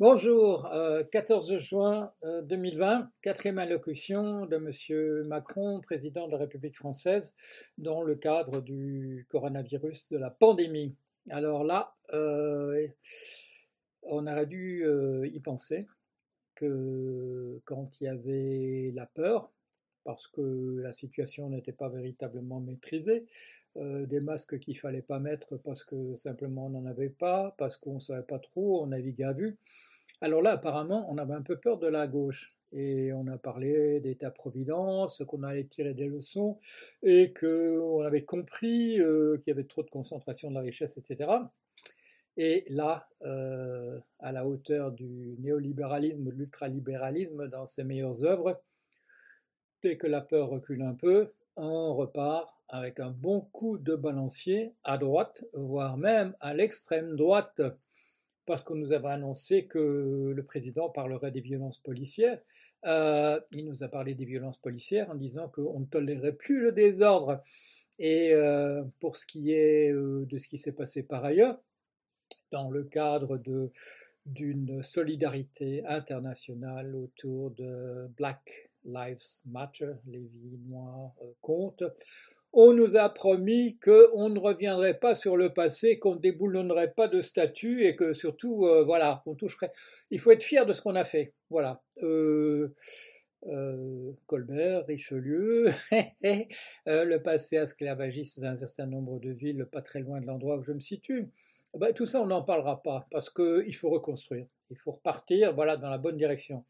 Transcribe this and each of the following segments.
Bonjour, euh, 14 juin euh, 2020, quatrième allocution de M. Macron, président de la République française, dans le cadre du coronavirus, de la pandémie. Alors là, euh, on aurait dû euh, y penser que quand il y avait la peur, parce que la situation n'était pas véritablement maîtrisée, euh, des masques qu'il fallait pas mettre parce que simplement on n'en avait pas, parce qu'on ne savait pas trop, on naviguait à vue. Alors là, apparemment, on avait un peu peur de la gauche. Et on a parlé d'État-providence, qu'on allait tirer des leçons, et qu'on avait compris euh, qu'il y avait trop de concentration de la richesse, etc. Et là, euh, à la hauteur du néolibéralisme, de l'ultralibéralisme dans ses meilleures œuvres, que la peur recule un peu, on repart avec un bon coup de balancier à droite, voire même à l'extrême droite, parce qu'on nous avait annoncé que le président parlerait des violences policières. Euh, il nous a parlé des violences policières en disant qu'on ne tolérerait plus le désordre. Et euh, pour ce qui est euh, de ce qui s'est passé par ailleurs, dans le cadre d'une solidarité internationale autour de Black Lives Matter, les vies noires comptent, on nous a promis qu'on ne reviendrait pas sur le passé, qu'on ne déboulonnerait pas de statut et que surtout, euh, voilà, on toucherait. Il faut être fier de ce qu'on a fait. Voilà. Euh, euh, Colbert, Richelieu, le passé esclavagiste dans un certain nombre de villes, pas très loin de l'endroit où je me situe. Ben, tout ça, on n'en parlera pas parce qu'il faut reconstruire. Il faut repartir, voilà, dans la bonne direction.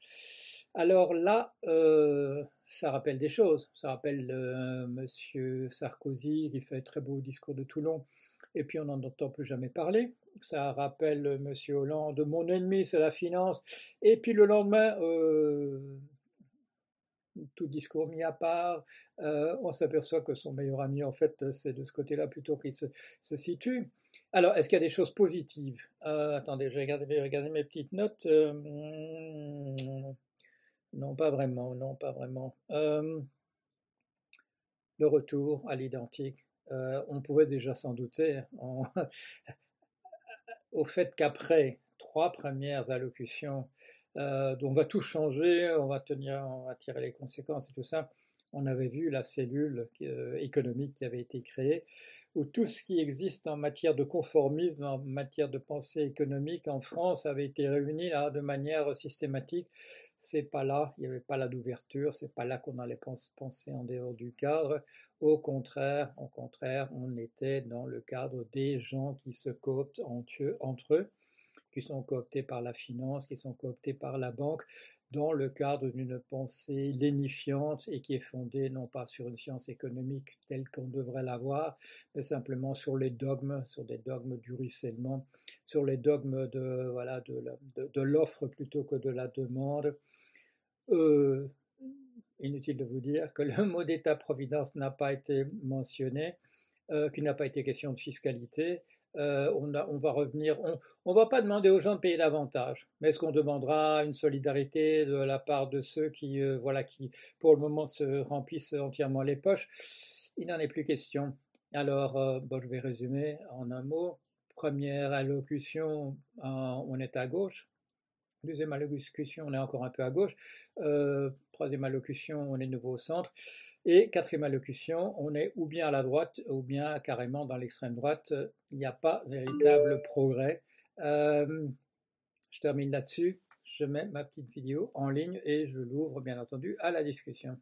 Alors là, euh, ça rappelle des choses. Ça rappelle euh, Monsieur Sarkozy qui fait un très beau discours de Toulon, et puis on n'en entend plus jamais parler. Ça rappelle Monsieur Hollande, mon ennemi c'est la finance, et puis le lendemain, euh, tout discours mis à part, euh, on s'aperçoit que son meilleur ami en fait c'est de ce côté-là plutôt qu'il se, situe. Alors, est-ce qu'il y a des choses positives? Euh, Attendez, je vais regarder, mes petites notes. Euh, non, pas vraiment, non, pas vraiment. Le retour à l'identique, on pouvait déjà s'en douter en... au fait qu'après trois premières allocutions, on va tout changer, on va tenir, on va tirer les conséquences et tout ça. On avait vu la cellule euh, économique qui avait été créée, où tout ce qui existe en matière de conformisme, en matière de pensée économique en France avait été réuni là de manière systématique c'est pas là, il n'y avait pas là d'ouverture, c'est pas là qu'on allait penser en dehors du cadre. Au contraire, au contraire, on était dans le cadre des gens qui se cooptent entre eux, qui sont cooptés par la finance, qui sont cooptés par la banque, dans le cadre d'une pensée lénifiante et qui est fondée non pas sur une science économique telle qu'on devrait l'avoir, mais simplement sur les dogmes, sur des dogmes du ruissellement, sur les dogmes de l'offre plutôt que de la demande. Euh, inutile de vous dire que le mot d'État-providence n'a pas été mentionné, euh, qu'il n'a pas été question de fiscalité, euh, on, va revenir, on ne va pas demander aux gens de payer davantage, mais est-ce qu'on demandera une solidarité de la part de ceux qui, voilà, qui pour le moment se remplissent entièrement les poches? Il n'en est plus question. Alors, bon, je vais résumer en un mot. Première allocution, on est à gauche. Deuxième allocution, on est encore un peu à gauche. Euh, troisième allocution, on est nouveau au centre. Et quatrième allocution, on est ou bien à la droite ou bien carrément dans l'extrême droite. Il n'y a pas véritable progrès. Euh, je termine là-dessus. Je mets ma petite vidéo en ligne et je l'ouvre bien entendu à la discussion.